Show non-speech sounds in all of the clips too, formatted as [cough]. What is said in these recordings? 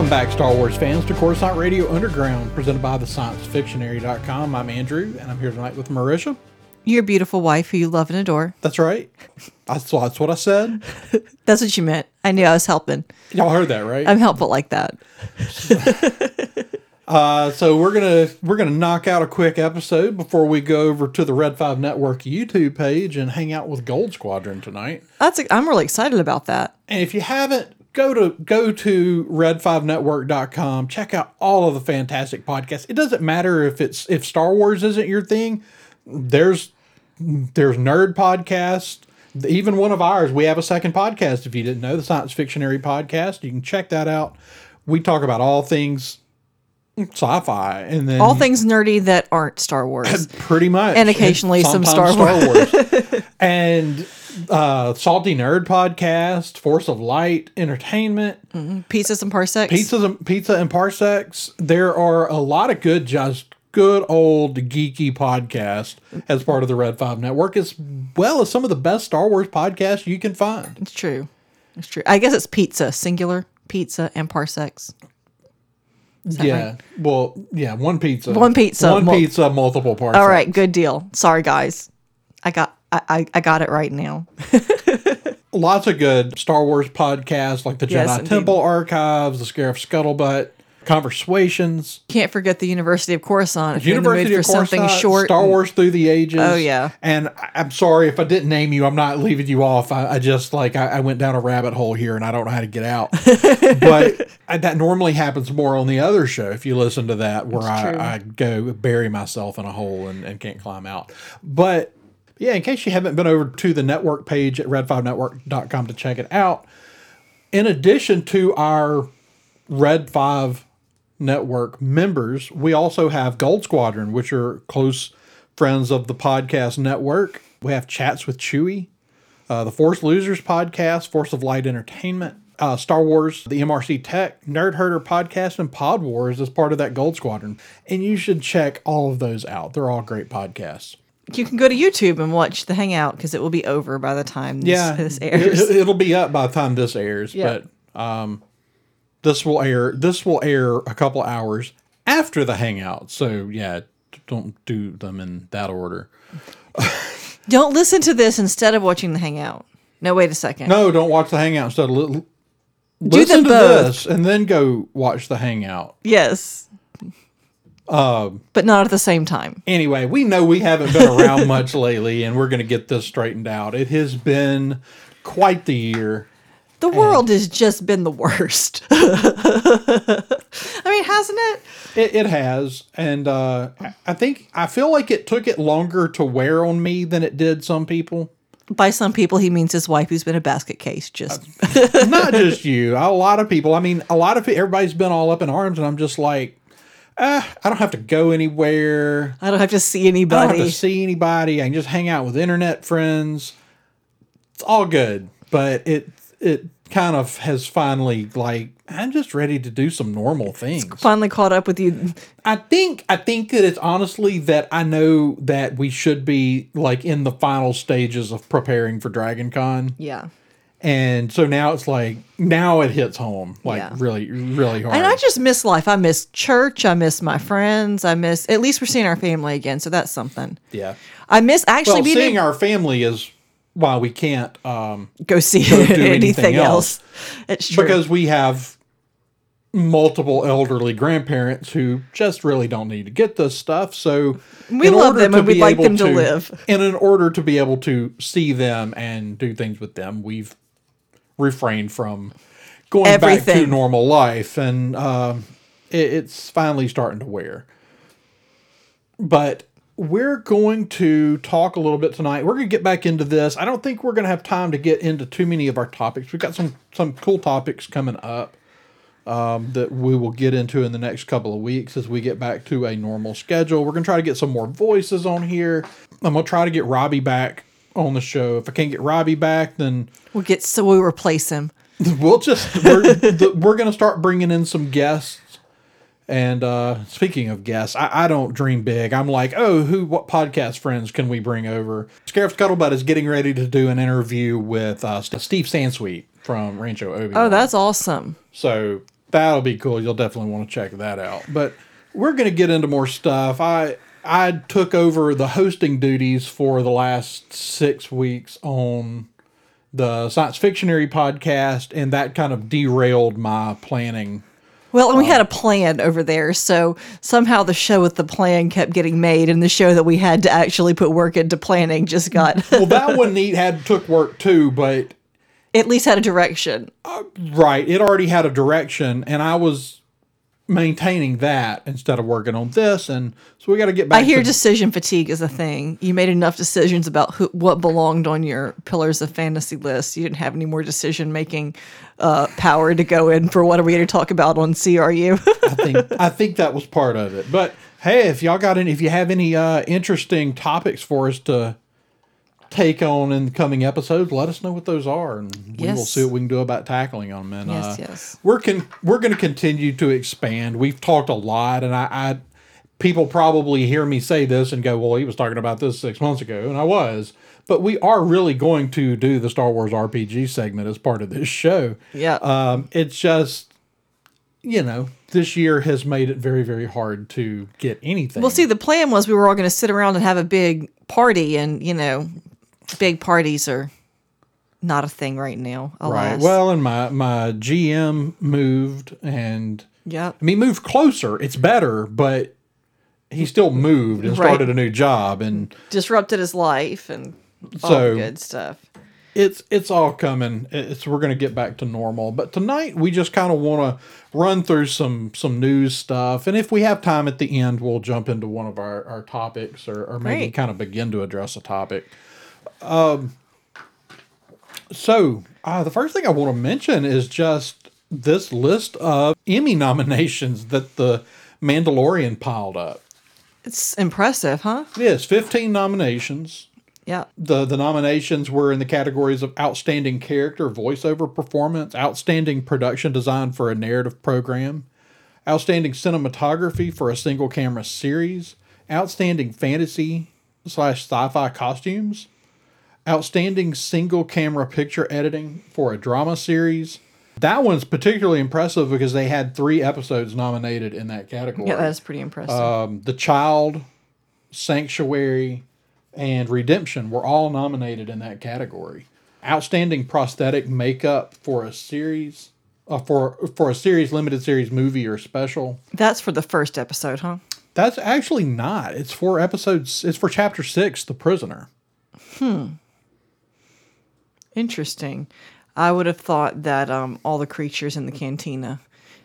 Welcome back, Star Wars fans, to Coruscant Radio Underground, presented by the ScienceFictionary.com. I'm Andrew, and I'm here tonight with Marisha. Your beautiful wife who you love and adore. That's right. That's, that's what I said. [laughs] That's what you meant. I knew I was helping. Y'all heard that, right? I'm helpful like that. [laughs] Uh, so we're gonna we're gonna knock out a quick episode before we go over to the Red Five Network YouTube page and hang out with Gold Squadron tonight. That's I'm really excited about that. And if you haven't, go to go to red5network.com. Check out all of the fantastic podcasts. It doesn't matter if it's if Star Wars isn't your thing. There's there's nerd podcasts. Even one of ours, we have a second podcast. If you didn't know, the Science Fictionary podcast, you can check that out. We talk about all things sci-fi, and then All things nerdy that aren't Star Wars. [laughs] pretty much, And occasionally some sometimes Star Wars, [laughs] and uh, Salty Nerd podcast, Force of Light Entertainment, Pizzas and parsecs. Pizzas and Pizza and Parsecs. There are a lot of good, just good old geeky podcasts as part of the Red Five Network, as well as some of the best Star Wars podcasts you can find. It's true. It's true. I guess it's pizza, singular, pizza and parsecs. yeah, right? well, yeah, one pizza, One pizza, one mul- pizza, multiple parsecs. All right, good deal. Sorry guys. I got I, got it right now. [laughs] lots of good Star Wars podcasts like the Jedi indeed. Temple Archives, the Scarif Scuttlebutt, Conversations, Can't forget the University of Coruscant. If you're in the University of something Coruscant, short. Star and- Wars Through the Ages. Oh, yeah. And I'm sorry if I didn't name you. I'm not leaving you off. I, I just like I, I went down a rabbit hole here and I don't know how to get out. [laughs] but I, that normally happens more on the other show. If you listen to that, where. I, I go bury myself in a hole and, and can't climb out. But yeah, in case you haven't been over to the network page at red5network.com to check it out, in addition to our Red 5 Network members, we also have Gold Squadron, which are close friends of the podcast network. We have chats with Chewy, uh, the Force Losers podcast, Force of Light Entertainment, uh, Star Wars, the MRC Tech, Nerd Herder podcast, and Pod Wars as part of that Gold Squadron. And you should check all of those out. They're all great podcasts. You can go to YouTube and watch the hangout because it will be over by the time this, yeah, this airs. It, will be up by the time this airs, Yeah. but um, this will air. This will air a couple hours after the hangout. So yeah, don't do them in that order. [laughs] Don't listen to this instead of watching the hangout. No, wait a second. No, don't watch the hangout instead. Li- Do listen them to both. this and then go watch the hangout. Yes. Um, but not at the same time. Anyway, we know we haven't been around [laughs] much lately, and we're going to get this straightened out. It has been quite the year. The world has just been the worst. [laughs] I mean, hasn't it? It, it has, and uh, I- I think I feel like it took it longer to wear on me than it did some people. By some people, he means his wife, who's been a basket case. Just Not just you, a lot of people. I mean, a lot of everybody's been all up in arms, and I'm just like, ah, I don't have to go anywhere. I don't have to see I don't have to see anybody. I can just hang out with internet friends. It's all good, but it it kind of has finally like I'm just ready to do some normal things. Finally caught up with you. I think I think that it's honestly that I know that we should be like in the final stages of preparing for Dragon Con. Yeah. And so now it's like now it hits home like Yeah. really really hard. And I just miss life. I miss church. I miss my friends. I miss, at least we're seeing our family again. So that's something. yeah. I miss actually Well, being seeing our family is why we can't um go see [laughs] do anything, anything else. It's true. because we have multiple elderly grandparents who just really don't need to get this stuff. So We love them and we'd like them to live. And in order to be able to see them and do things with them, we've refrained from going back to normal life, and um, it, it's finally starting to wear. But we're going to talk a little bit tonight. We're going to get back into this. I don't think we're going to have time to get into too many of our topics. We've got some some cool topics coming up. um, that we will get into in the next couple of weeks as we get back to a normal schedule. We're going to try to get some more voices on here. I'm going to try to get Robbie back on the show. If I can't get Robbie back, then We'll get so we replace him. [laughs] we'll just we're the, we're gonna start bringing in some guests. And uh, speaking of guests, I, I don't dream big. I'm like, oh, who, what podcast friends can we bring over? Scarif Scuttlebutt is getting ready to do an interview with uh, Steve Sansweet from Rancho Obi. Oh, that's awesome. So that'll be cool. You'll definitely want to check that out. But we're gonna get into more stuff. I I took over the hosting duties for the last six weeks on the Science Fictionary podcast, and that kind of derailed my planning. Well, and we had a plan over there, so somehow the show with the plan kept getting made, and the show that we had to actually put work into planning just got [laughs] Well, that one need had took work too, but at least had a direction. Uh, right, it already had a direction, and I was maintaining that instead of working on this, and so we got to get back. I hear to, decision fatigue is a thing. You made enough decisions about who, what belonged on your pillars of fantasy list. You didn't have any more decision making uh, power to go in for what are we going to talk about on CRU. [laughs] I think I think that was part of it. But hey, if y'all got any, if you have any uh, interesting topics for us to take on in the coming episodes, let us know what those are, and we will see what we can do about tackling them. And Yes, uh, yes. we're con- we're going to continue to expand. We've talked a lot, and I, I people probably hear me say this and go, "Well, he was talking about this six months ago," and I was. But we are really going to do the Star Wars RPG segment as part of this show. yeah. Um, it's just, you know, this year has made it very, very hard to get anything. Well, see, the plan was we were all going to sit around and have a big party, and you know, big parties are not a thing right now. right. Alas. Well, and my my GM moved, and yeah, I mean, moved closer. It's better, but he still moved and Right. started a new job, and disrupted his life and all So- good stuff. it's it's all coming. It's we're gonna get back to normal. But tonight we just kind of want to run through some some news stuff, and if we have time at the end, we'll jump into one of our our topics, or or maybe kind of begin to address a topic. Um. So uh, the first thing I want to mention is just this list of Emmy nominations that the Mandalorian piled up. It's impressive, huh? Yes, 15 nominations Yeah. the the nominations were in the categories of outstanding character voiceover performance, outstanding production design for a narrative program, outstanding cinematography for a single camera series, outstanding fantasy slash sci-fi costumes, outstanding single camera picture editing for a drama series. That one's particularly impressive because they had three episodes nominated in that category Yeah, that's pretty impressive. um, The Child, Sanctuary, and Redemption were all nominated in that category. Outstanding prosthetic makeup for a series, uh, for for a series, limited series, movie, or special. that's for the first episode, huh? That's actually not. It's for episodes. It's for chapter six, The Prisoner. Interesting. I would have thought that um, all the creatures in the cantina,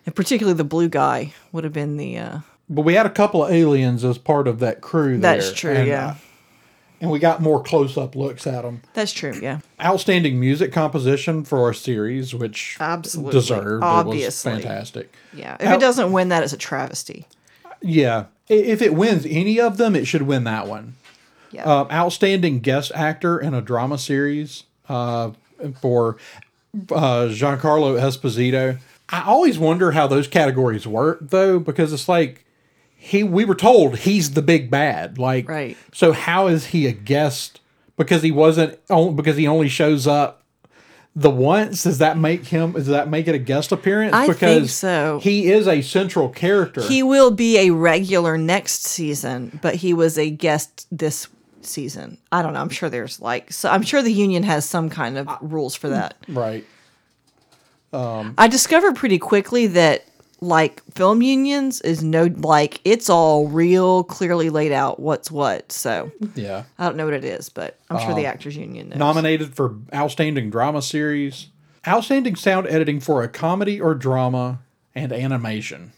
and particularly the blue guy, would have been the. Uh, But we had a couple of aliens as part of that crew. That's there, true, and, yeah. uh, and we got more close up looks at them. that's true. Yeah. Outstanding music composition for our series, which Absolutely. deserved. Obviously. it was fantastic. Yeah. If Out- it doesn't win that, it's a travesty. Yeah, if it wins any of them, it should win that one. Yeah. Uh, outstanding guest actor in a drama series uh, for uh, Giancarlo Esposito. I always wonder how those categories work, though, because it's like he. We were told he's the big bad, like Right. So how is he a guest? Because he wasn't because he only shows up the once. Does that make him? Does that make it a guest appearance? I think because so. He is a central character. he will be a regular next season, but he was a guest this season. I don't know. I'm sure there's like, so I'm sure the union has some kind of uh, rules for that. right. Um, I discovered pretty quickly that like film unions is no like it's all real clearly laid out what's what. So Yeah. I don't know what it is, but I'm sure the uh, actors union knows. Nominated for Outstanding Drama Series, Outstanding Sound Editing for a Comedy or Drama, and Animation.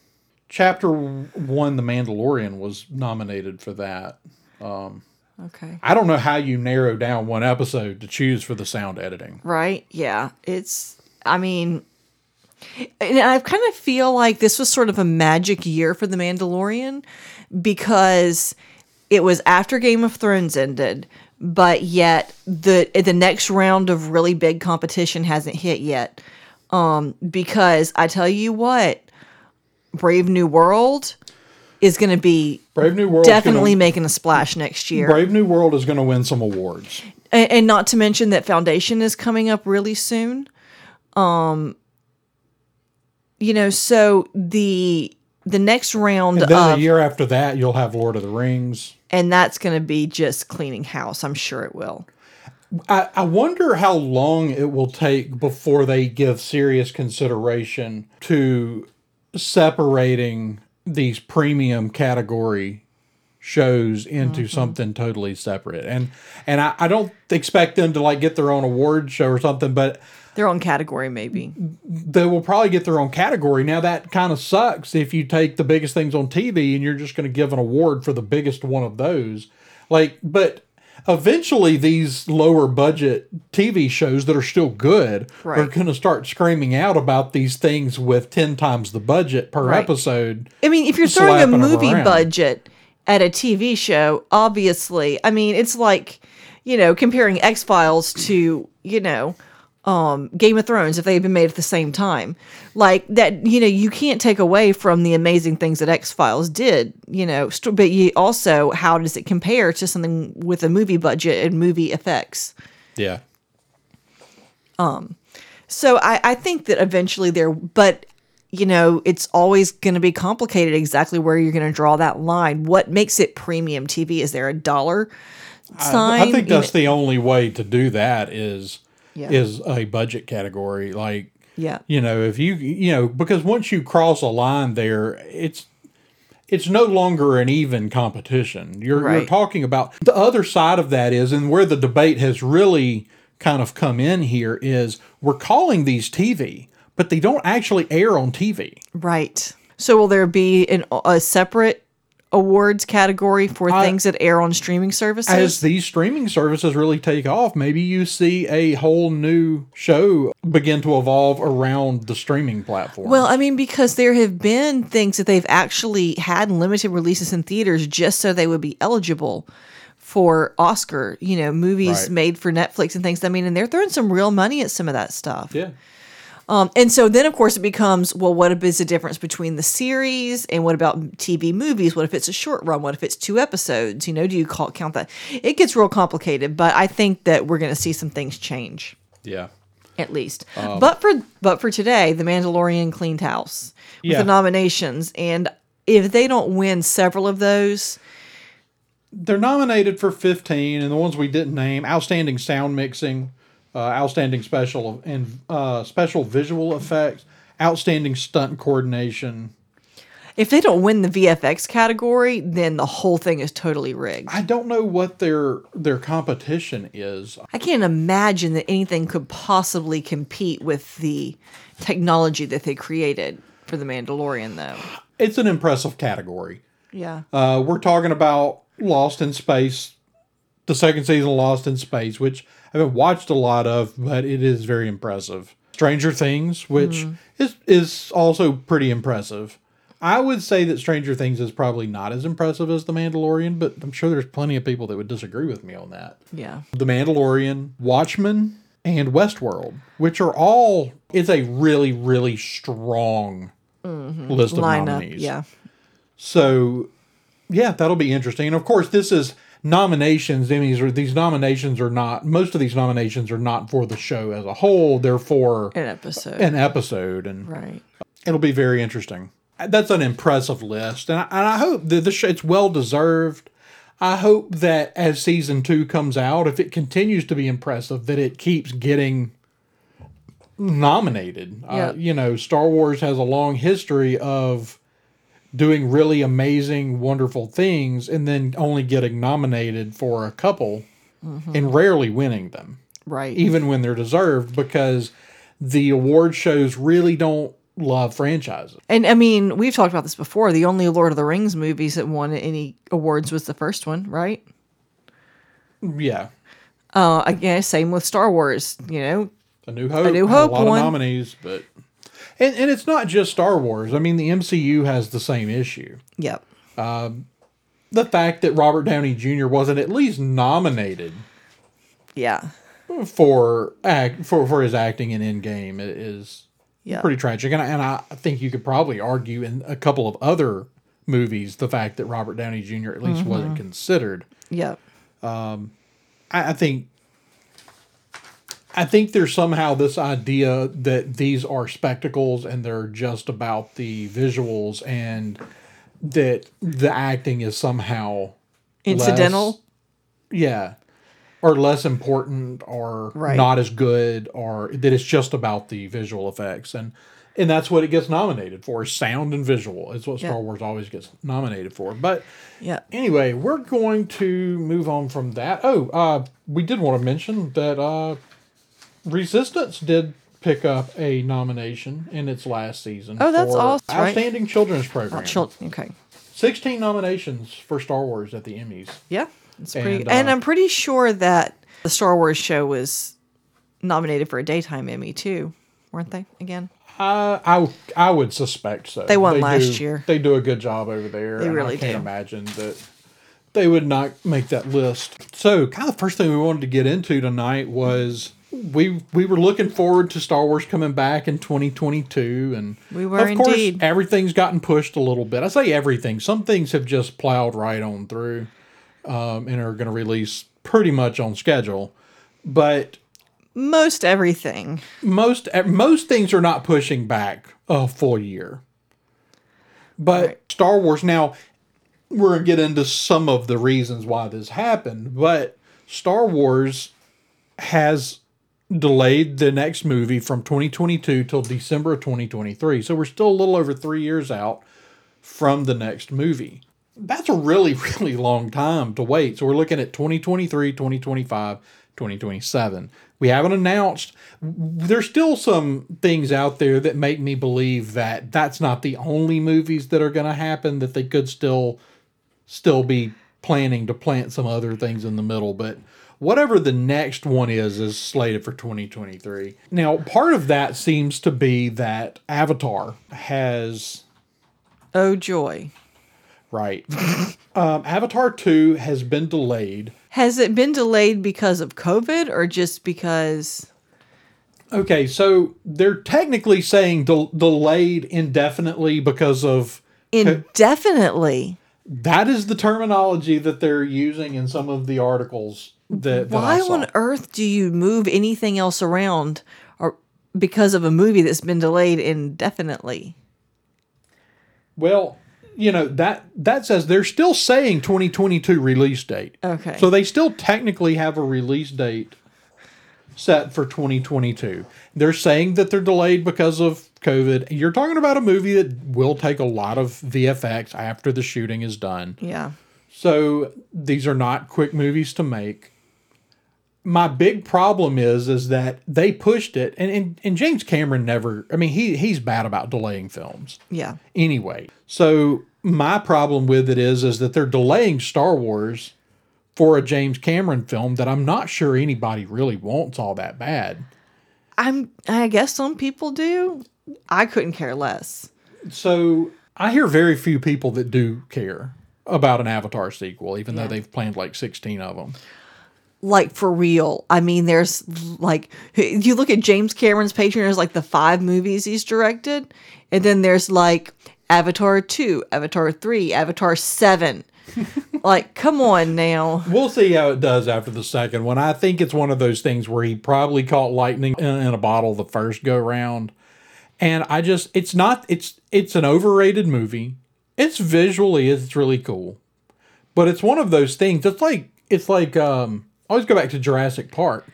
Chapter 1, The Mandalorian, was nominated for that. Um, okay. I don't know how you narrow down one episode to choose for the sound editing. Right? Yeah. It's I mean And I kind of feel like this was sort of a magic year for The Mandalorian because it was after Game of Thrones ended, but yet the the next round of really big competition hasn't hit yet. Um, because I tell you what, Brave New World is going to be Brave New World definitely making a splash next year. Brave New World is going to win some awards. and, and not to mention that Foundation is coming up really soon. Um, you know, so the the next round And then of the year after that, you'll have Lord of the Rings. and that's going to be just cleaning house. I'm sure it will. I, I wonder how long it will take before they give serious consideration to separating these premium category shows into Mm-hmm. something totally separate. And and I, I don't expect them to like get their own award show or something, but Their own category, maybe. they will probably get their own category. Now that kind of sucks if you take the biggest things on TV and you're just going to give an award for the biggest one of those. Like, but eventually these lower budget TV shows that are still good are going to start screaming out about these things with 10 times the budget per Right. episode. I mean, if you're throwing a movie budget at a TV show, obviously, I mean, it's like, you know, comparing X Files to, you know, um, Game of Thrones if they had been made at the same time. Like that, you know, you can't take away from the amazing things that X Files did, you know, st- but you also, how does it compare to something with a movie budget and movie effects? Yeah. Um, So I, I think that eventually there, but you know, it's always going to be complicated exactly where you're going to draw that line. What makes it premium TV? Is there a dollar sign? I think You that's know- the only way to do that is Yeah. is a budget category like yeah. you know if you you know because once you cross a line there it's it's no longer an even competition you're you're talking about the other side of that is and where the debate has really kind of come in here is we're calling these TV but they don't actually air on TV Right. So will there be an, a separate awards category for things that air on streaming services? as these streaming services really take off maybe you see a whole new show begin to evolve around the streaming platform Well, I mean, because there have been things that they've actually had limited releases in theaters just so they would be eligible for Oscar, you know, movies Right. made for Netflix and things. I mean, and they're throwing some real money at some of that stuff. yeah Um, and so then, of course, it becomes well, what is the difference between the series and what about TV movies? What if it's a short run? What if it's two episodes? You know, do you call, count that? It gets real complicated, but I think that we're going to see some things change yeah at least. Um, but for but for today, The Mandalorian cleaned house with Yeah. the nominations, and if they don't win several of those, they're nominated for 15 and the ones we didn't name outstanding sound mixing outstanding special and uh, special visual effects outstanding stunt coordination if they don't win the VFX category, then the whole thing is totally rigged. i don't know what their their competition is I can't imagine that anything could possibly compete with the technology that they created for the Mandalorian, though. it's an impressive category Yeah. uh, we're talking about lost in space the second season of lost in space which i haven't watched a lot of but it is very impressive stranger things which mm-hmm. is is also pretty impressive I would say that Stranger Things is probably not as impressive as The Mandalorian, but I'm sure there's plenty of people that would disagree with me on that. Yeah. The Mandalorian, Watchmen, and Westworld, which are all it's a really really strong mm-hmm. list of Lineup. nominees. Yeah. So, yeah, that'll be interesting. And of course, this is nominations. I mean, these, are, these nominations are not, most of these nominations are not for the show as a whole. They're for An episode. an episode. And right. it'll be very interesting. That's an impressive list. And I, and I hope that the show, it's well deserved. I hope that as season two comes out, if it continues to be impressive, that it keeps getting nominated. Yeah. Uh, you know, Star Wars has a long history of doing really amazing, wonderful things and then only getting nominated for a couple and rarely winning them, Right. even when they're deserved, because the award shows really don't love franchises. And I mean, we've talked about this before. The only Lord of the Rings movies that won any awards was the first one, right? Yeah. Uh, again, same with Star Wars. You know, A New Hope. A New Hope A lot won. of nominees, but And, and it's not just Star Wars. I mean, the MCU has the same issue. Yep. Um, the fact that Robert Downey Jr. wasn't at least nominated Yeah. for act for, for his acting in Endgame is Yeah. pretty tragic. And I, and I think you could probably argue in a couple of other movies the fact that Robert Downey Jr. at least mm-hmm. wasn't considered. Yep. Um, I, I think I think there's somehow this idea that these are spectacles and they're just about the visuals and that the acting is somehow Incidental. less- yeah. Or less important or Right. not as good or that it's just about the visual effects and and that's what it gets nominated for sound and visual. It's what Star. Wars always gets nominated for. But Yeah. Anyway, we're going to move on from that. Oh, uh, we did want to mention that uh, Resistance did pick up a nomination in its last season. Oh, that's awesome, right? Outstanding Children's Program. Chil- okay. 16 nominations for Star Wars at the Emmys. Yeah. It's pretty. And, And, uh, I'm pretty sure that the Star Wars show was nominated for a daytime Emmy too, weren't they? Again. Uh, I I would suspect so. They won last do- year. They do a good job over there. They and really I can't do. imagine that they would not make that list. So, kind of the first thing we wanted to get into tonight was we we were looking forward to Star Wars coming back in 2022, and We were of course indeed. everything's gotten pushed a little bit. I say everything. Some things have just plowed right on through, um, and are going to release pretty much on schedule, but Most everything. most most things are not pushing back a full year. But Right. Star Wars now we're going to get into some of the reasons why this happened, but Star Wars has delayed the next movie from 2022 till December of 2023. So we're still a little over 3 years out from the next movie. That's a really [laughs] really long time to wait. So we're looking at 2023, 2025, 2027. We haven't announced there's still some things out there that make me believe that that's not the only movies that are going to happen that they could still still be planning to plant some other things in the middle but whatever the next one is is slated for 2023 now part of that seems to be that avatar has Oh joy. right [laughs] um, avatar 2 has been delayed Has it been delayed because of COVID or just because? Okay, so they're technically saying del- delayed indefinitely because of Indefinitely. that is the terminology that they're using in some of the articles that, that Why on earth do you move anything else around or because of a movie that's been delayed indefinitely? Well, you know that that says they're still saying 2022 release date. Okay. So they still technically have a release date set for 2022. They're saying that they're delayed because of COVID. You're talking about a movie that will take a lot of VFX after the shooting is done. Yeah. So these are not quick movies to make. My big problem is is that they pushed it and, and, and James Cameron never I mean he he's bad about delaying films Yeah. anyway. So my problem with it is is that they're delaying Star Wars for a James Cameron film that I'm not sure anybody really wants all that bad. I'm I guess some people do. I couldn't care less. So I hear very few people that do care about an Avatar sequel, even Yeah. though they've planned like 16 of them. Like for real. I mean there's like you look at James Cameron's and there's like the five movies he's directed and then there's like Avatar 2, Avatar 3, Avatar 7. [laughs] like come on now. We'll see how it does after the second one. I think it's one of those things where he probably caught lightning in, a bottle the first go round. And I just it's not it's it's an overrated movie. It's visually it's really cool. But it's one of those things. It's like it's like um always go back to Jurassic Park.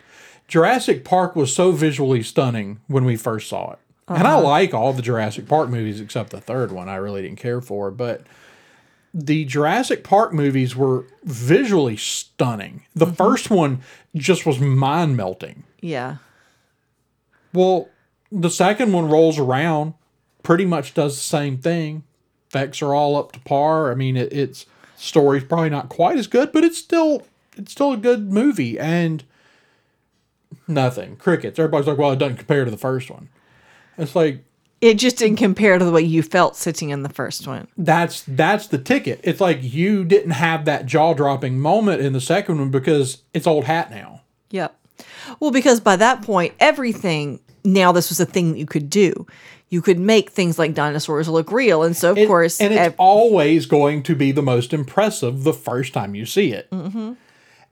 Jurassic Park was so visually stunning when we first saw it. And I uh-huh. like all the Jurassic Park movies except the third one I really didn't care for, but the Jurassic Park movies were visually stunning. The mm-hmm. first one just was mind melting. Yeah. Well, the second one rolls around, pretty much does the same thing. Effects are all up to par. I mean, it, it's story's probably not quite as good, but it's still it's still a good movie. And nothing crickets. Everybody's like, well, it doesn't compare to the first one. It's like It just didn't compare to the way you felt sitting in the first one. That's that's the ticket. It's like you didn't have that jaw dropping moment in the second one because it's old hat now. Yep. Well, because by that point, everything now this was a thing that you could do. You could make things like dinosaurs look real, and so of It- course, and it's ev- always going to be the most impressive the first time you see it. Mm-hmm.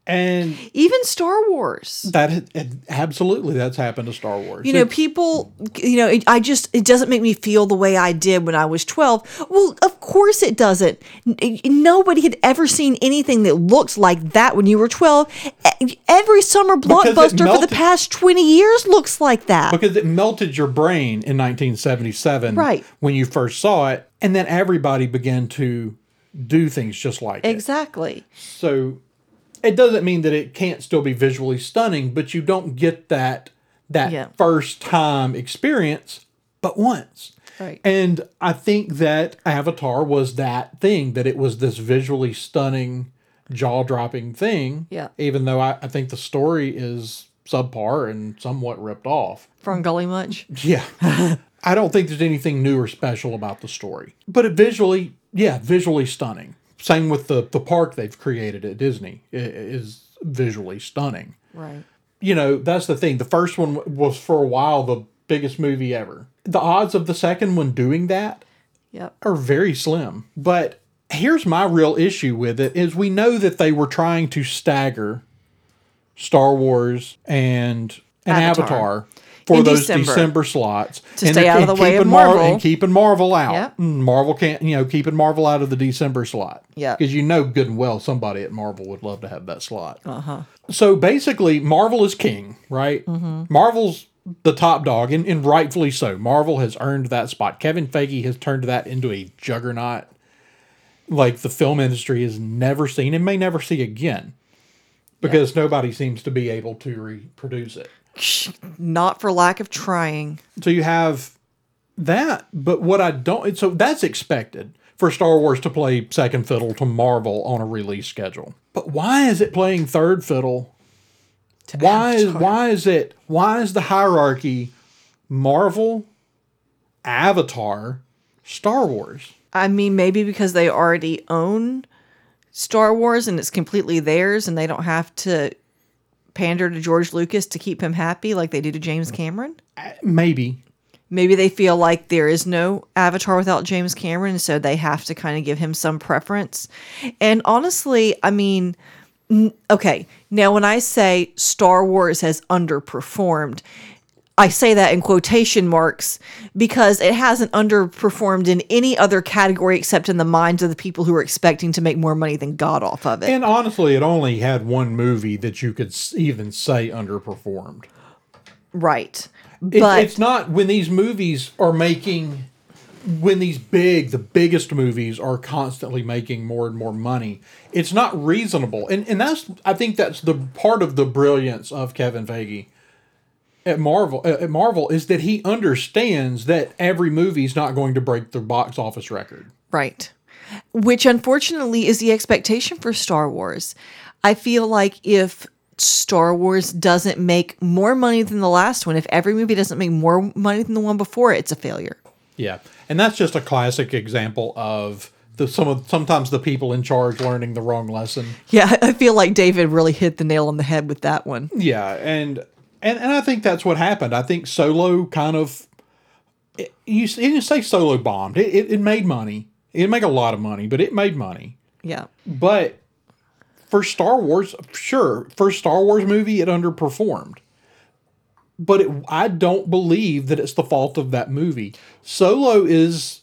And even Star Wars. that it, it- absolutely that's happened to Star Wars. You know, people, you know, it, I just, it doesn't make me feel the way I did when I was 12. Well, of course it doesn't. Nobody had ever seen anything that looked like that when you were 12. E- Every summer it blockbuster for the past 20 years looks like that. because it melted your brain in 1977 Right. when you first saw it and then everybody began to do things just like it. Exactly. So it doesn't mean that it can't still be visually stunning, but you don't get that that Yeah. first time experience but once. Right. And I think that Avatar was that thing, that it was this visually stunning, jaw dropping thing. Yeah. Even though I, I think the story is subpar and somewhat ripped off. FernGully Much. Yeah. [laughs] I don't think there's anything new or special about the story. But it visually, yeah, visually stunning. Same with the the park they've created at Disney i- is visually stunning. Right. You know, that's the thing. The first one was for a while the biggest movie ever. The odds of the second one doing that Yep. are very slim. But here's my real issue with it is we know that they were trying to stagger Star Wars and an Avatar. Avatar, for In those December. December, slots To stay out of the way of keeping Mar- Marvel. and keeping Marvel out. Yep. Mm, Marvel can't, you know, keeping Marvel out of the December slot. Yep. because you know good and well somebody at Marvel would love to have that slot. Uh huh. So basically, Marvel is king, right? Marvel's the top dog, and, and rightfully so. Marvel has earned that spot. Kevin Feige has turned that into a juggernaut, like the film industry has never seen and may never see again, because nobody seems to be able to reproduce it. [laughs] Not for lack of trying. So you have that, but what I don't, so that's expected for Star Wars to play second fiddle to Marvel on a release schedule. But why is it playing third fiddle? Why is why is it why is the hierarchy Marvel, Avatar, Star Wars? I mean, maybe because they already own Star Wars and it's completely theirs and they don't have to pander to George Lucas to keep him happy like they do to James Cameron. Uh, maybe. Maybe they feel like there is no Avatar without James Cameron, so they have to kind of give him some preference. And honestly, I mean, n- okay, now when I say Star Wars has underperformed, I say that in quotation marks because it hasn't underperformed in any other category except in the minds of the people who are expecting to make more money than God off of it. And honestly, it only had one movie that you could even say underperformed. right. It- But it's not when these movies are making when these big the biggest movies are constantly making more and more money it's not reasonable and and that's i think that's the part of the brilliance of kevin feige at marvel at marvel is that he understands that every movie is not going to break the box office record Right. Which unfortunately is the expectation for Star Wars. I feel like if Star Wars doesn't make more money than the last one, if every movie doesn't make more money than the one before, it's a failure. yeah and that's just a classic example of the some of sometimes the people in charge learning the wrong lesson Yeah, [laughs] I feel like David really hit the nail on the head with that one. Yeah, and and and I think that's what happened. I think Solo kind of it, you, didn't say Solo bombed. It, it it made money. It didn't a lot of money, but it made money. Yeah. But for Star Wars, sure, for a Star Wars movie, it underperformed. But it, I don't believe that it's the fault of that movie. Solo is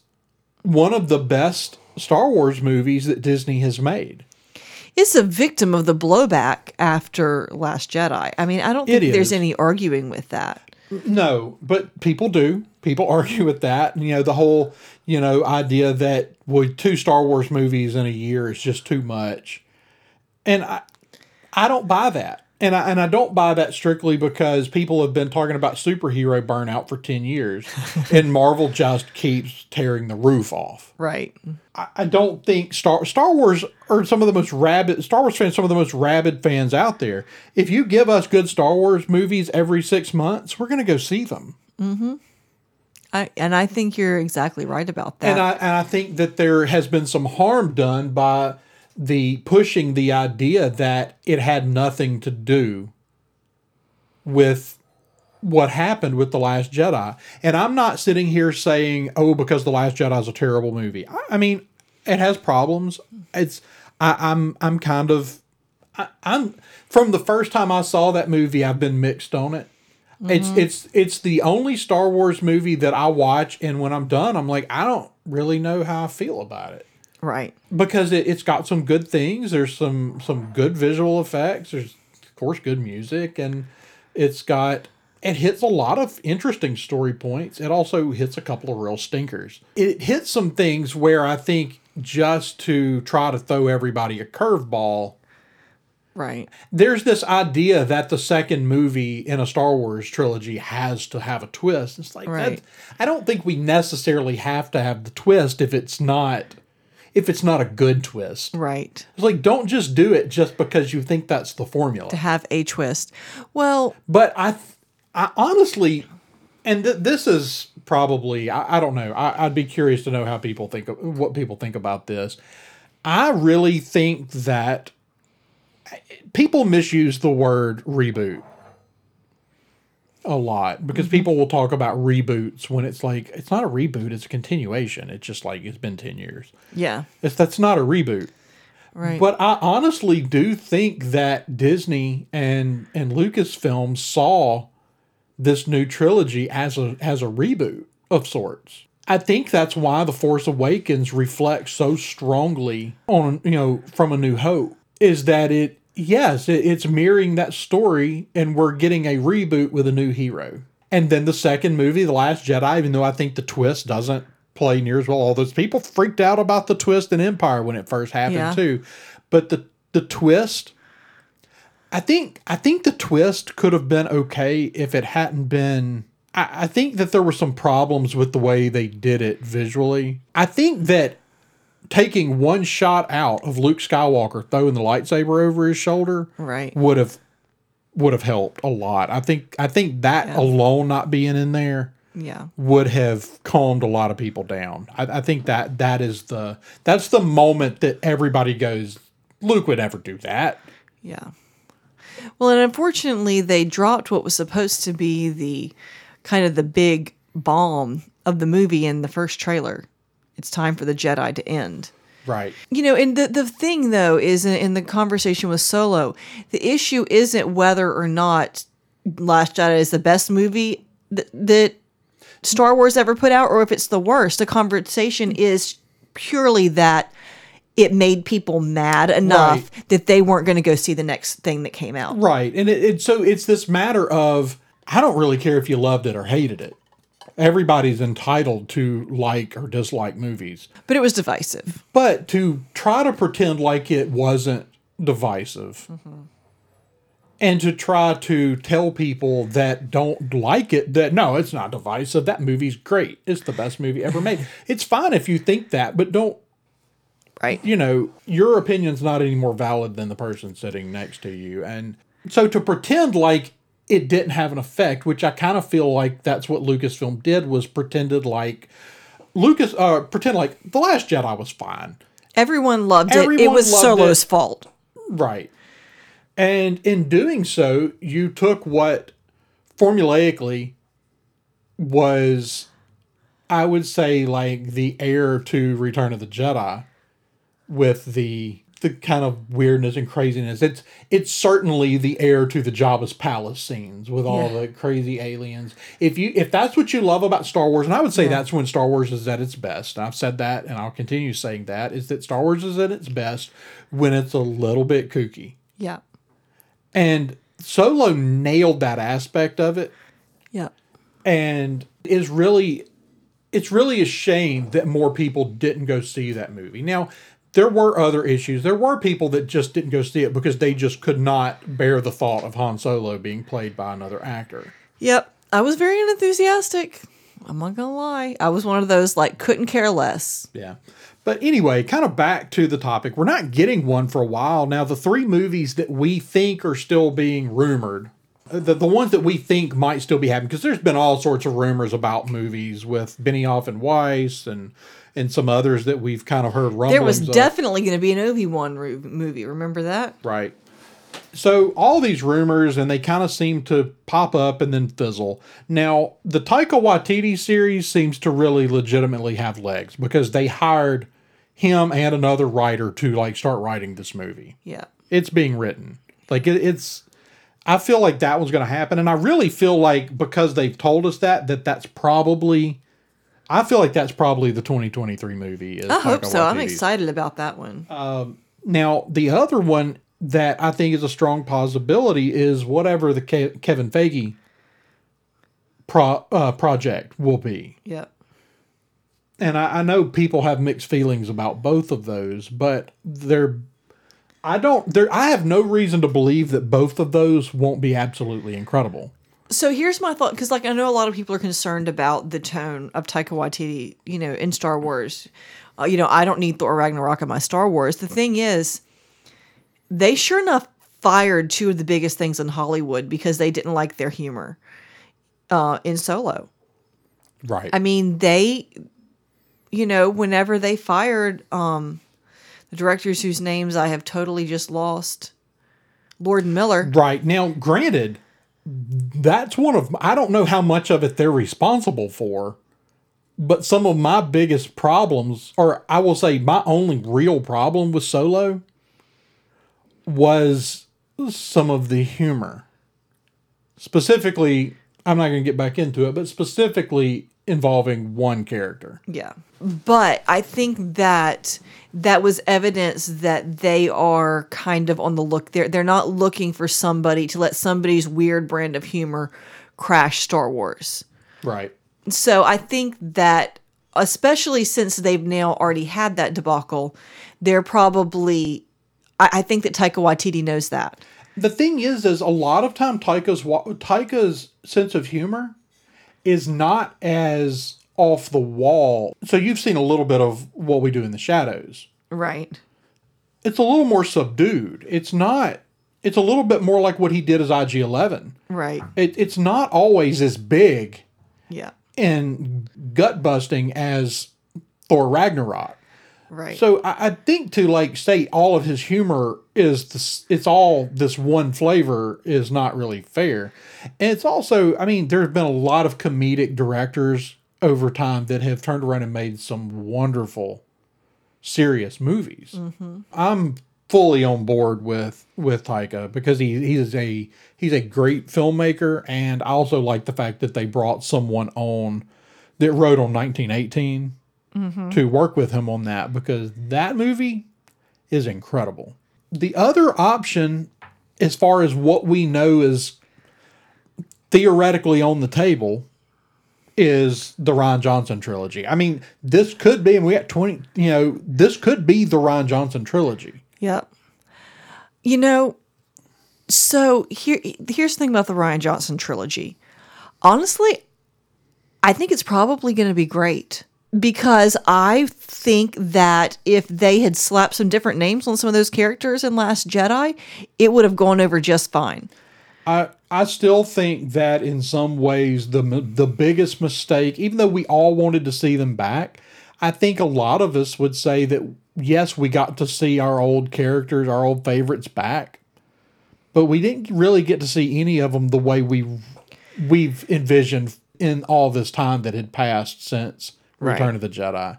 one of the best Star Wars movies that Disney has made. It's a victim of the blowback after Last Jedi. I mean, I don't think there's any arguing with that. No, but people do. People [laughs] argue with that. You know, the whole, you know, idea that well, two Star Wars movies in a year is just too much. And I I don't buy that. And I and I don't buy that strictly because people have been talking about superhero burnout for 10 years [laughs] and Marvel just keeps tearing the roof off. Right. I, I don't think Star Star Wars are some of the most rabid Star Wars fans, some of the most rabid fans out there. If you give us good Star Wars movies every six months, we're going to go see them. Mm-hmm. I, and I think you're exactly right about that. And I and I think that there has been some harm done by the pushing the idea that it had nothing to do with what happened with the Last Jedi. And I'm not sitting here saying, "Oh, because the Last Jedi is a terrible movie." I, I mean, it has problems. It's I, I'm I'm kind of I, I'm from the first time I saw that movie, I've been mixed on it. Mm-hmm. It's it's it's the only Star Wars movie that I watch, and when I'm done, I'm like, I don't really know how I feel about it right. because it, it's got some good things. There's some some good visual effects. There's of course good music, and it's got it hits a lot of interesting story points. It also hits a couple of real stinkers. It hits some things where I think just to try to throw everybody a curveball. Right. There's this idea that the second movie in a Star Wars trilogy has to have a twist. It's like Right. that, I don't think we necessarily have to have the twist if it's not if it's not a good twist. Right. It's like don't just do it just because you think that's the formula. To have a twist. Well, But I, I honestly, and th- this is probably I, I don't know. I, I'd be curious to know how people think of what people think about this. I really think that eh, people misuse the word reboot a lot because mm-hmm. people will talk about reboots when it's like it's not a reboot; it's a continuation. It's just like it's been ten years. yeah. It's that's not a reboot. Right. But I honestly do think that Disney and and Lucasfilm saw this new trilogy as a as a reboot of sorts. I think that's why The Force Awakens reflects so strongly on you know from A New Hope is that it yes it's mirroring that story and we're getting a reboot with a new hero. And then the second movie, The Last Jedi, even though I think the twist doesn't play near as well, all those people freaked out about the twist in Empire when it first happened Yeah. too. But the the twist I think I think the twist could have been okay if it hadn't been. I, I think that there were some problems with the way they did it visually. I think that taking one shot out of Luke Skywalker throwing the lightsaber over his shoulder Right. would have would have helped a lot. I think I think that alone not being in there yeah. would have calmed a lot of people down. I, I think that that is the that's the moment that everybody goes, Luke would never do that. Yeah. Well, and unfortunately, they dropped what was supposed to be the kind of the big bomb of the movie in the first trailer. It's time for the Jedi to end. Right. You know, and the, the thing though is in, in the conversation with Solo, the issue isn't whether or not Last Jedi is the best movie th- that Star Wars ever put out or if it's the worst. The conversation is purely that it made people mad enough that they weren't going to go see the next thing that came out. Right. And it, it so it's this matter of I don't really care if you loved it or hated it. Everybody's entitled to like or dislike movies. But it was divisive. But to try to pretend like it wasn't divisive mm-hmm. and to try to tell people that don't like it that no, it's not divisive. That movie's great. It's the best movie ever made. [laughs] it's fine if you think that, but don't Right. you know, your opinion's not any more valid than the person sitting next to you. And so to pretend like it didn't have an effect, which I kind of feel like that's what Lucasfilm did, was pretended like Lucas uh pretend like The Last Jedi was fine. Everyone loved it. It was Solo's it. fault. Right. And in doing so, you took what formulaically was I would say like the heir to Return of the Jedi with the the kind of weirdness and craziness. It's it's certainly the heir to the Jabba's palace scenes with all Yeah. the crazy aliens. If you if that's what you love about Star Wars, and I would say Yeah. that's when Star Wars is at its best. And I've said that and I'll continue saying that is that Star Wars is at its best when it's a little bit kooky. Yeah. And Solo nailed that aspect of it Yeah. and is really it's really a shame that more people didn't go see that movie. Now, there were other issues. There were people that just didn't go see it because they just could not bear the thought of Han Solo being played by another actor. Yep. I was very enthusiastic. I'm not gonna lie. I was one of those like couldn't care less. Yeah. But anyway, kind of back to the topic. We're not getting one for a while. Now, the three movies that we think are still being rumored uh, the, the ones that we think might still be happening because there's been all sorts of rumors about movies with Benioff and Weiss and and some others that we've kind of heard rumblings There was definitely going to be an Obi Wan movie. Remember that? Right. So all these rumors and they kind of seem to pop up and then fizzle. Now the Taika Waititi series seems to really legitimately have legs because they hired him and another writer to like start writing this movie. Yeah. It's being written. Like it, it's. I feel like that was going to happen, and I really feel like because they've told us that that that's probably. I feel like that's probably the 2023 movie. Is I hope so. I'm excited about that one. Now, the other one that I think is a strong possibility is whatever the Ke- Kevin Feige pro, uh, project will be. yep. And I, I know people have mixed feelings about both of those, but they're. I don't. There. I have no reason to believe that both of those won't be absolutely incredible. So here's my thought, because like I know a lot of people are concerned about the tone of Taika Waititi, you know, in Star Wars. Uh, you know, I don't need Thor Ragnarok in my Star Wars. The thing is, they sure enough fired two of the biggest things in Hollywood because they didn't like their humor uh, in Solo. Right. I mean, they, you know, whenever they fired um, the directors whose names I have totally just lost, Lord and Miller. Right. Now, granted, that's one of I don't know how much of it they're responsible for, but some of my biggest problems, or I will say my only real problem with Solo was some of the humor. Specifically, I'm not going to get back into it, but specifically involving one character. Yeah. But I think that that was evidence that they are kind of on the look. They're they're not looking for somebody to let somebody's weird brand of humor crash Star Wars. Right. So I think that especially since they've now already had that debacle, they're probably I, I think that Taika Waititi knows that. The thing is, is a lot of time Taika's wa- Taika's sense of humor is not as off the wall. So you've seen a little bit of what we do in the shadows. Right. It's a little more subdued. It's not. It's a little bit more like what he did as IG Eleven. Right. It, it's not always as big Yeah. and gut busting as Thor Ragnarok. Right. So I, I think to like say all of his humor is this, it's all this one flavor is not really fair. And it's also, I mean, there's been a lot of comedic directors over time that have turned around and made some wonderful, serious movies. Mm-hmm. I'm fully on board with with Taika because he he's a he's a great filmmaker, and I also like the fact that they brought someone on that wrote on 1918 mm-hmm. to work with him on that because that movie is incredible. The other option, as far as what we know is theoretically on the table, is the Rian Johnson trilogy. I mean, this could be, and we got 20, you know, this could be the Rian Johnson trilogy. Yep. You know, so here here's the thing about the Rian Johnson trilogy. Honestly, I think it's probably going to be great because I think that if they had slapped some different names on some of those characters in Last Jedi, it would have gone over just fine. I I still think that in some ways the the biggest mistake, even though we all wanted to see them back, I think a lot of us would say that yes, we got to see our old characters, our old favorites back, but we didn't really get to see any of them the way we we've envisioned in all this time that had passed since Return Right. of the Jedi.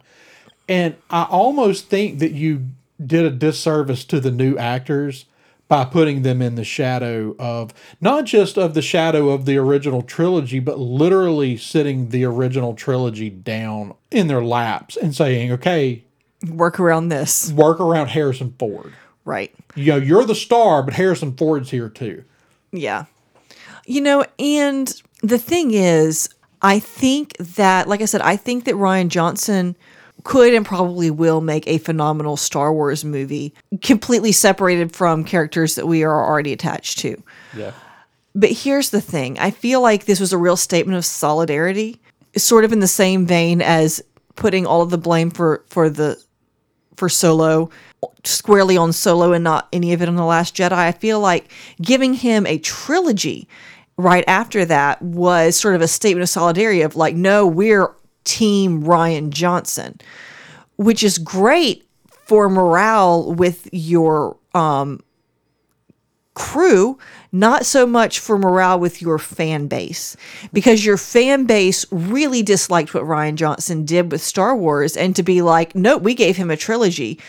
And I almost think that you did a disservice to the new actors by putting them in the shadow of not just of the shadow of the original trilogy, but literally sitting the original trilogy down in their laps and saying, okay, Work around this. work around Harrison Ford. Right. You know, you're the star, but Harrison Ford's here too. Yeah. You know, and the thing is, I think that, like I said, I think that Rian Johnson could and probably will make a phenomenal Star Wars movie, completely separated from characters that we are already attached to. Yeah. But here's the thing I feel like this was a real statement of solidarity, sort of in the same vein as putting all of the blame for, for the for Solo squarely on Solo and not any of it on The Last Jedi. I feel like giving him a trilogy right after that was sort of a statement of solidarity of like, no, we're team Rian Johnson, which is great for morale with your um, crew, not so much for morale with your fan base, because your fan base really disliked what Rian Johnson did with Star Wars, and to be like, no, we gave him a trilogy.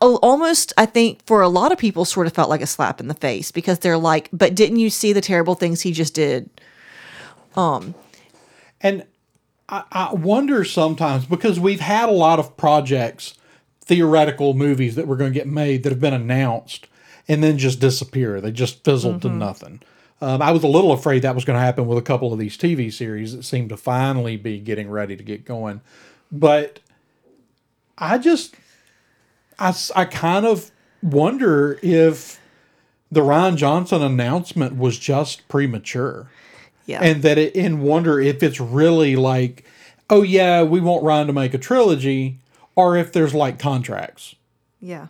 Almost, I think, for a lot of people, sort of felt like a slap in the face because they're like, but didn't you see the terrible things he just did? Um, And I, I wonder sometimes because we've had a lot of projects, theoretical movies that were going to get made that have been announced and then just disappear. They just fizzled to nothing. Um, I was a little afraid that was going to happen with a couple of these TV series that seemed to finally be getting ready to get going. But I just, I, I kind of wonder if the Rian Johnson announcement was just premature Yeah. and that it and wonder if it's really like, oh yeah, we want Rian to make a trilogy, or if there's like contracts. yeah.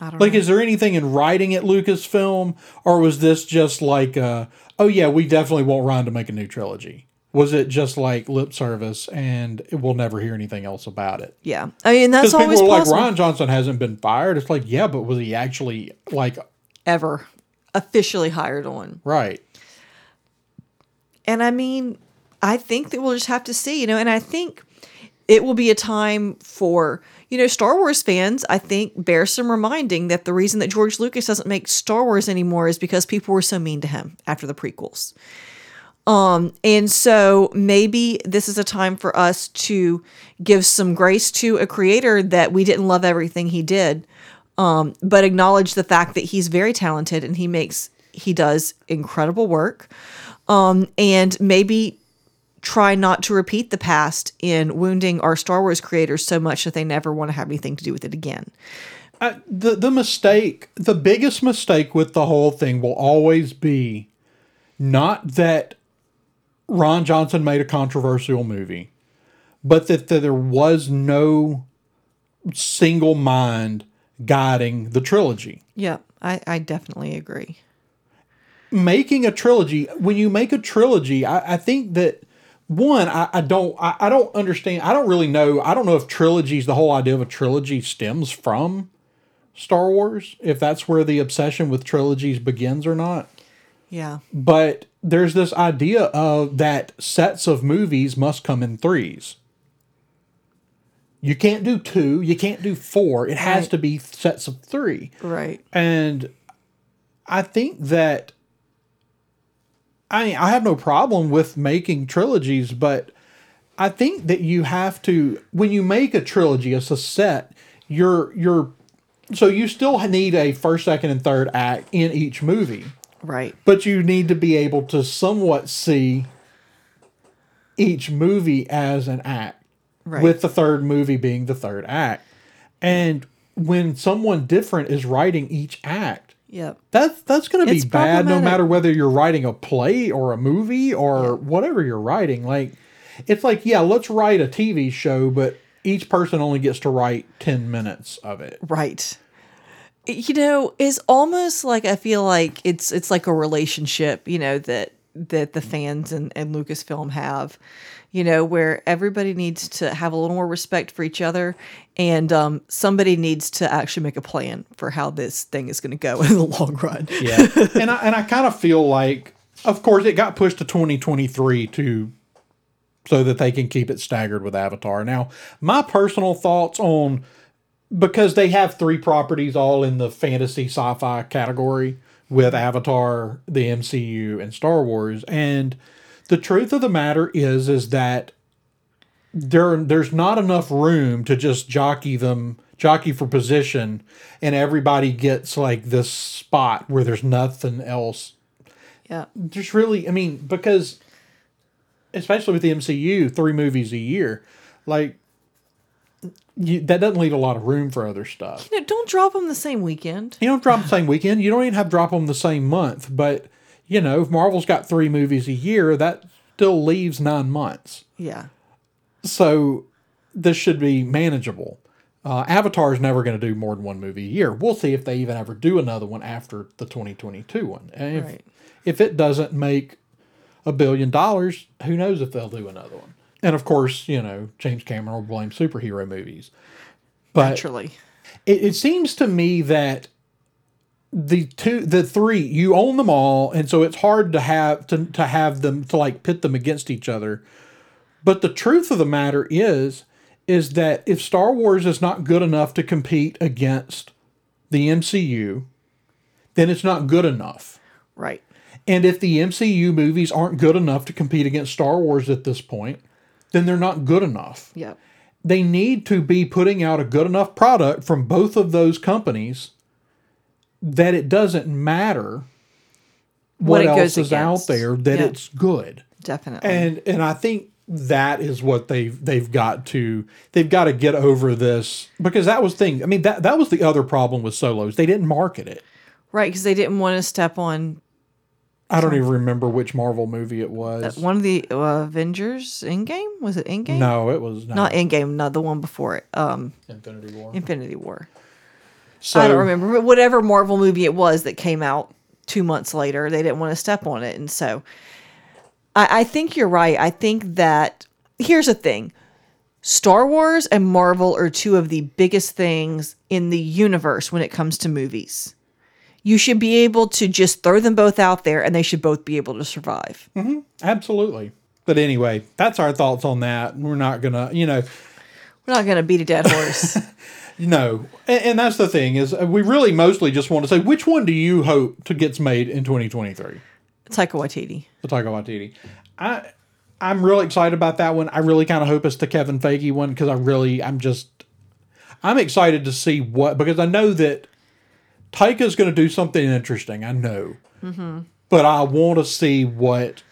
I don't know. Like, know. is there anything in writing at Lucasfilm, or was this just like, uh, oh yeah, we definitely want Rian to make a new trilogy? Was it just like lip service, and we'll never hear anything else about it? Yeah. I mean, that's Because people always are like, possible. Rian Johnson hasn't been fired. It's like, yeah, but was he actually like, Ever officially hired on. right? And I mean, I think that we'll just have to see, you know, and I think it will be a time for, you know, Star Wars fans, I think, bear some reminding that the reason that George Lucas doesn't make Star Wars anymore is because people were so mean to him after the prequels. Um, and so maybe this is a time for us to give some grace to a creator that we didn't love everything he did, um, but acknowledge the fact that he's very talented and he makes he does incredible work. Um, and maybe try not to repeat the past in wounding our Star Wars creators so much that they never want to have anything to do with it again. I, the the mistake, the biggest mistake with the whole thing will always be not that Rian Johnson made a controversial movie, but that, that there was no single mind guiding the trilogy. Yeah, I, I definitely agree. Making a trilogy, when you make a trilogy, I, I think that one, I, I don't I, I don't understand I don't really know I don't know if trilogies the whole idea of a trilogy stems from Star Wars, if that's where the obsession with trilogies begins or not. Yeah. But there's this idea of that sets of movies must come in threes. You can't do two, you can't do four. It has Right. to be sets of three. Right. And I think that I mean, I have no problem with making trilogies, but I think that you have to when you make a trilogy, it's a set, you're you're so you still need a first, second, and third act in each movie Right. but you need to be able to somewhat see each movie as an act Right. with the third movie being the third act and when someone different is writing each act Yep. that's that's going to be bad no matter whether you're writing a play or a movie or whatever you're writing like it's like yeah let's write a tv show but each person only gets to write 10 minutes of it Right. You know, it's almost like I feel like it's it's like a relationship, you know, that that the fans and, and Lucasfilm have, you know, where everybody needs to have a little more respect for each other and um, somebody needs to actually make a plan for how this thing is going to go [laughs] in the long run. Yeah, and I and I kind of feel like, of course, it got pushed to 2023 to so that they can keep it staggered with Avatar. Now, my personal thoughts on because they have three properties all in the fantasy sci-fi category with Avatar, the MCU, and Star Wars, and the truth of the matter is is that there there's not enough room to just jockey them jockey for position and everybody gets like this spot where there's nothing else Yeah. just really i mean because especially with the mcu three movies a year like you, that doesn't leave a lot of room for other stuff You know, don't drop them the same weekend. you don't drop the same weekend you don't even have to drop them the same month but you know if marvel's got three movies a year that still leaves nine months Yeah. so this should be manageable. Uh, Avatar is never going to do more than one movie a year. We'll see if they even ever do another one after the 2022 one. And if, Right. if it doesn't make a billion dollars, who knows if they'll do another one. And of course, you know, James Cameron will blame superhero movies. But Naturally. it, it seems to me that the two the three you own them all and so it's hard to have to, to have them to like pit them against each other but the truth of the matter is is that if star wars is not good enough to compete against the mcu then it's not good enough Right. and if the mcu movies aren't good enough to compete against star wars at this point then they're not good enough Yep. they need to be putting out a good enough product from both of those companies that it doesn't matter what, What else is out there that Yeah. it's good Definitely. and and i think that is what they've they've got to they've got to get over this because that was thing i mean that that was the other problem with solos they didn't market it right, because they didn't want to step on i don't even remember which marvel movie it was one of the uh, Avengers Endgame. Was it Endgame? no it was not, Not Endgame, not the one before it. Um, infinity war Infinity War. so I don't remember, but whatever Marvel movie it was that came out two months later, they didn't want to step on it, and so I, I think you're right. I think that here's the thing: Star Wars and Marvel are two of the biggest things in the universe when it comes to movies. You should be able to just throw them both out there, and they should both be able to survive. absolutely but anyway that's our thoughts on that we're not gonna you know We're not going to beat a dead horse. [laughs] No, and, and that's the thing is uh, we really mostly just want to say which one do you hope to gets made in 2023? Taika Waititi. The Taika Waititi. I I'm really excited about that one. I really kind of hope it's the Kevin Feige one because I really I'm just I'm excited to see what because I know that Taika's going to do something interesting. I know, but I want to see what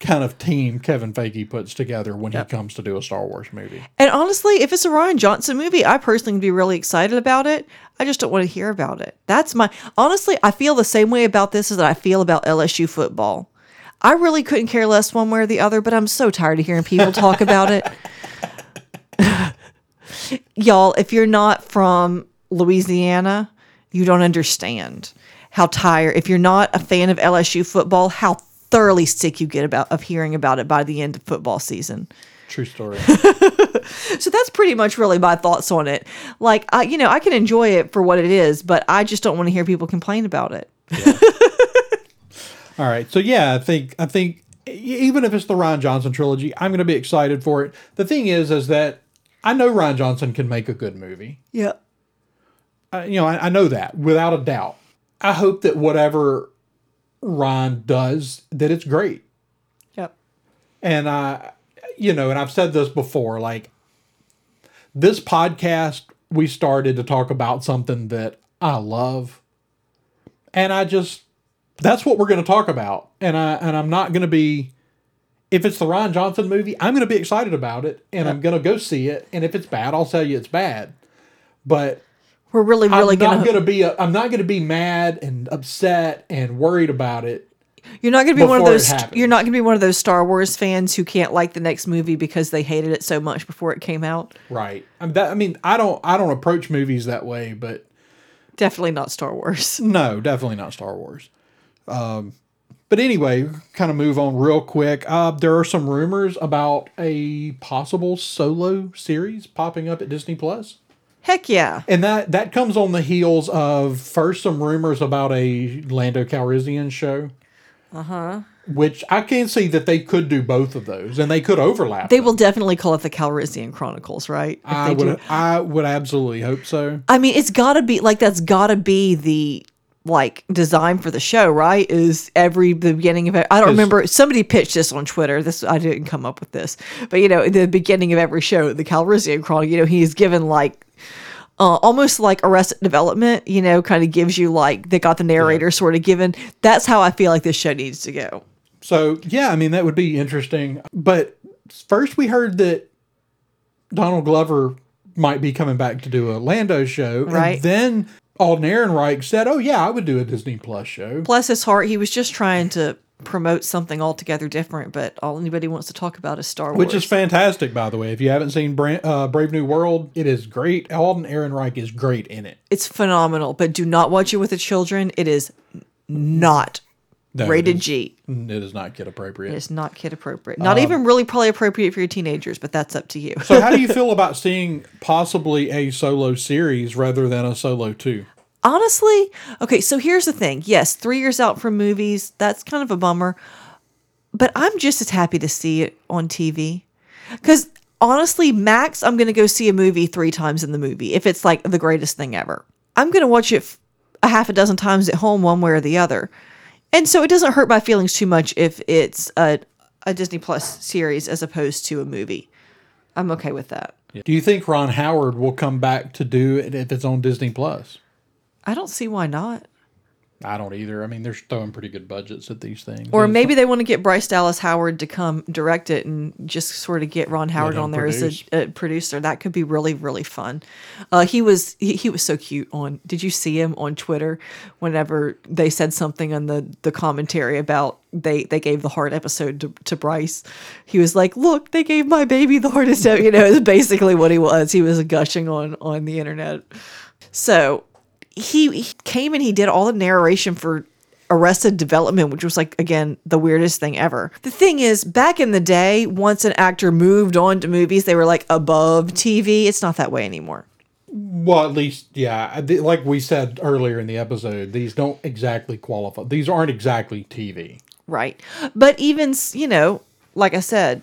kind of team Kevin Feige puts together when he comes to do a Star Wars movie. And honestly, if it's a Rian Johnson movie, I personally would be really excited about it. I just don't want to hear about it. That's my honestly, I feel the same way about this as I feel about LSU football. I really couldn't care less one way or the other, but I'm so tired of hearing people talk about it. [laughs] Y'all, if you're not from Louisiana, you don't understand how tired. If you're not a fan of LSU football, how thoroughly sick you get about of hearing about it by the end of football season. True story. [laughs] So that's pretty much really my thoughts on it. Like, I, you know, I can enjoy it for what it is, but I just don't want to hear people complain about it. [laughs] All right. So yeah, I think I think even if it's the Rian Johnson trilogy, I'm going to be excited for it. The thing is, is that I know Rian Johnson can make a good movie. Yeah. Uh, you know, I, I know that without a doubt. I hope that whatever Rian does, that it's great. Yep. And I, you know, and I've said this before, like this podcast, we started to talk about something that I love. And I just, that's what we're going to talk about. And I, and I'm not going to be, if it's the Rian Johnson movie, I'm going to be excited about it and I'm going to go see it. And if it's bad, I'll tell you it's bad. But We're really, really I'm really not gonna. going to be, i I'm not going to be mad and upset and worried about it. you're not gonna be one of those. You're not gonna be one of those Star Wars fans who can't like the next movie because they hated it so much before it came out. Right. I mean, that, I mean, I don't, I don't approach movies that way, but Definitely not Star Wars. [laughs] No, definitely not Star Wars. Um, but anyway, kind of move on real quick. Uh, there are some rumors about a possible solo series popping up at Disney Plus, Heck yeah. and that that comes on the heels of first some rumors about a Lando Calrissian show. Uh huh. Which I can see that they could do both of those, and they could overlap. They them. will definitely call it the Calrissian Chronicles, right? If I they do. would. I would absolutely hope so. I mean, it's got to be like that's got to be the like design for the show, right? Is every the beginning of it? I don't remember. Somebody pitched this on Twitter. This I didn't come up with this, but you know, the beginning of every show, the Calrissian Chronicle, you know, he's given like. Uh, almost like Arrested Development, you know, kind of gives you like they got the narrator sort of given. That's how I feel like this show needs to go. So yeah, I mean that would be interesting. But first, we heard that Donald Glover might be coming back to do a Lando show, Right. And then Alden Ehrenreich said, "Oh yeah, I would do a Disney Plus show." Bless his heart, he was just trying to promote something altogether different, but all anybody wants to talk about is Star Wars. Which is fantastic, by the way. If you haven't seen Bra- uh, Brave New World, it is great. Alden Ehrenreich is great in it. it's phenomenal, but do not watch it with the children. It is not No, rated it is, G. It is not kid appropriate. It's not kid appropriate. Not even really probably appropriate for your teenagers, but that's up to you. so, how do you [laughs] feel about seeing possibly a solo series rather than a solo two? Honestly, okay, so here's the thing. Yes, three years out from movies, that's kind of a bummer. But I'm just as happy to see it on TV. Because honestly, max, I'm going to go see a movie three times in the movie if it's like the greatest thing ever. I'm going to watch it a half a dozen times at home, one way or the other. And so it doesn't hurt my feelings too much if it's a, a Disney Plus series as opposed to a movie. I'm okay with that. Do you think Ron Howard will come back to do it if it's on Disney Plus? I don't see why not. I don't either. I mean, they're throwing pretty good budgets at these things. Or maybe they want to get Bryce Dallas Howard to come direct it and just sort of get Ron Howard on there produce. as a, a producer. That could be really really fun. Uh, he was he, he was so cute on. Did you see him on Twitter? Whenever they said something on the the commentary about they they gave the heart episode to, to Bryce, he was like, "Look, they gave my baby the hardest." ep-" [laughs] You know, is basically what he was. He was gushing on on the internet. So he, he came and he did all the narration for Arrested Development, which was like again the weirdest thing ever. The thing is, back in the day, once an actor moved on to movies, they were like above TV. It's not that way anymore. Well, at least, yeah. Like we said earlier in the episode, these don't exactly qualify. These aren't exactly TV. Right. But even, you know, like I said,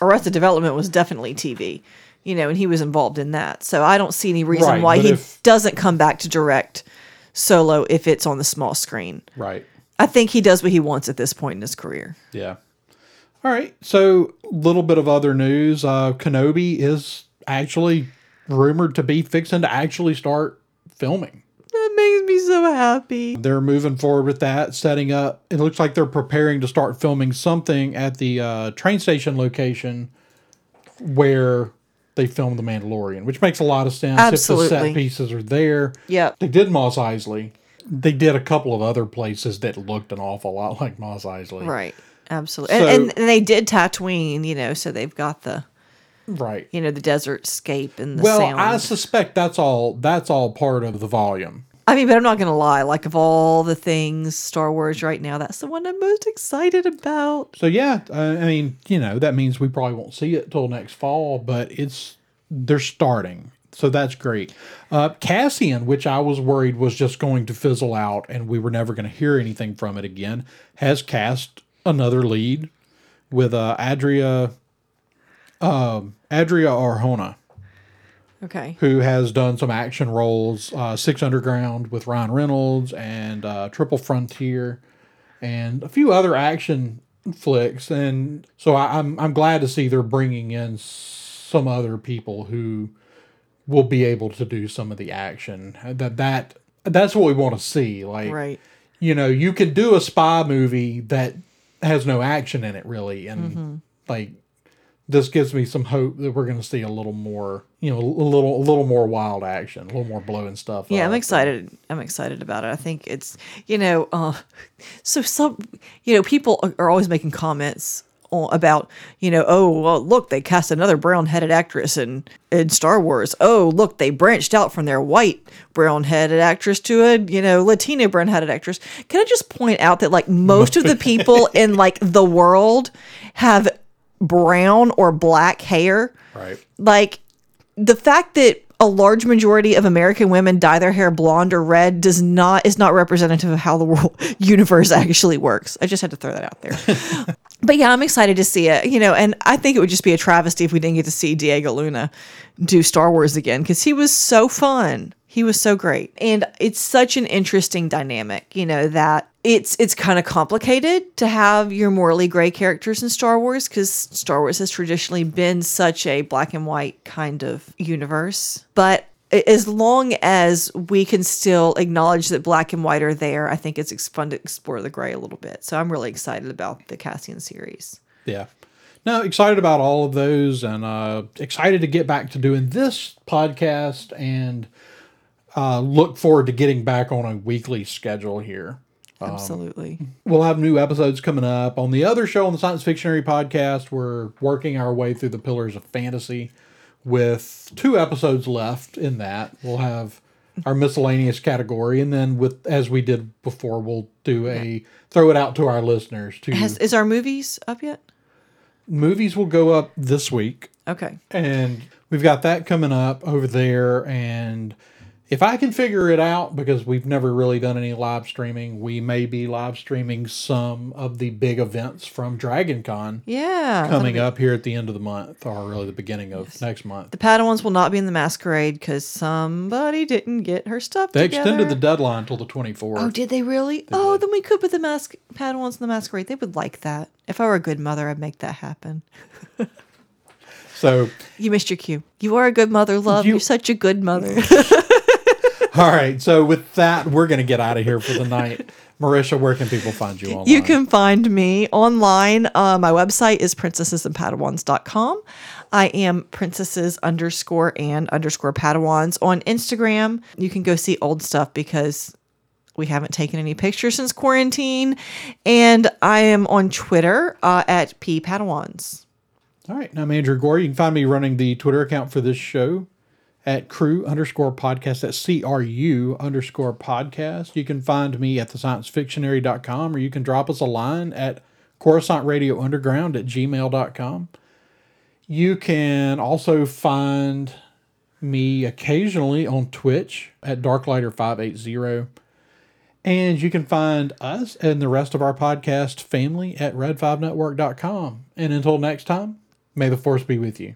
Arrested Development was definitely TV, you know, and he was involved in that. So I don't see any reason Right, why he if- doesn't come back to direct solo if it's on the small screen. Right. I think he does what he wants at this point in his career. Yeah. All right. So, a little bit of other news. Uh, Kenobi is actually rumored to be fixing to actually start filming. That makes me so happy. They're moving forward with that, setting up. It looks like they're preparing to start filming something at the uh, train station location where they filmed The Mandalorian, which makes a lot of sense Absolutely. if the set pieces are there. Yep. They did Mos Eisley. They did a couple of other places that looked an awful lot like Mos Eisley. Right. Absolutely. So- and, and, and they did Tatooine, you know, so they've got the, Right. you know, the desert scape and the Well, sound. I suspect that's all that's all part of the volume. I mean, but I'm not to lie. Like, of all the things Star Wars right now, that's the one I'm most excited about. So yeah, I mean, you know, that means we probably won't see it till next fall, but it's they're starting. So that's great. Uh, Cassian, which I was worried was just going to fizzle out and we were never going to hear anything from it again, has cast another lead with uh, Adria um, Adria Arjona. Okay. who has done some action roles, uh, Six Underground with Ryan Reynolds and uh, Triple Frontier, and a few other action flicks. And so I, I'm I'm glad to see they're bringing in some other people who will be able to do some of the action. That that that's what we want to see. Like Right. you know, you can do a spy movie that has no action in it really, and like this gives me some hope that we're going to see a little more, you know, a little a little more wild action, a little more blowing stuff. Yeah, I'm excited. I'm excited about it. I think it's, you know, uh, [laughs] so some, you know, people are- always making comments about, you know, oh, well, look, they cast another brown-headed actress in in Star Wars. Oh, look, they branched out from their white brown-headed actress to a, you know, Latina brown-headed actress. Can I just point out that like most of the people [laughs] in like the world have brown or black hair? right. like the fact that a large majority of American women dye their hair blonde or red does not is not representative of how the world [laughs] universe actually works. I just had to throw that out there. [laughs] but yeah, I'm excited to see it. You know, and I think it would just be a travesty if we didn't get to see Diego Luna do Star Wars again because he was so fun. He was so great. And it's such an interesting dynamic, you know, that it's it's kind of complicated to have your morally gray characters in Star Wars because Star Wars has traditionally been such a black and white kind of universe. But as long as we can still acknowledge that black and white are there, I think it's fun to explore the gray a little bit. So I'm really excited about the Cassian series. Yeah. No, excited about all of those and uh, excited to get back to doing this podcast and uh, look forward to getting back on a weekly schedule here. Absolutely. We'll have new episodes coming up. On the other show on the Science Fictionary podcast, we're working our way through the Pillars of Fantasy with two episodes left in that. We'll have our miscellaneous category and then with as we did before, we'll do a throw it out to our listeners to Has is our movies up yet? movies will go up this week Okay. and we've got that coming up over there and if i can figure it out because we've never really done any live streaming we may be live streaming some of the big events from dragon con Yeah. coming be- up here at the end of the month or really the beginning of next month The Padawans will not be in the masquerade because somebody didn't get her stuff they together. extended the deadline till the 24th Oh, did they really? oh, then we could put the mask Padawans in the masquerade. They would like that. If I were a good mother, I'd make that happen. [laughs] so You missed your cue. You are a good mother, love. You- You, are such a good mother. [laughs] [laughs] all right so with that we're going to get out of here for the night marisha where can people find you online You can find me online. Uh, my website is princessesandpadawans.com. I am princesses underscore and underscore padawans on Instagram. You can go see old stuff because we haven't taken any pictures since quarantine. And I am on Twitter uh, at p padawans. All right. Now I'm Andrew Gore. You can find me running the Twitter account for this show at crew underscore podcast. That's C R U underscore podcast. You can find me at thesciencefictionary.com or you can drop us a line at Coruscant Radio Underground at gmail.com. You can also find me occasionally on Twitch at Darklighter580. And you can find us and the rest of our podcast family at red5network.com. And until next time, may the force be with you.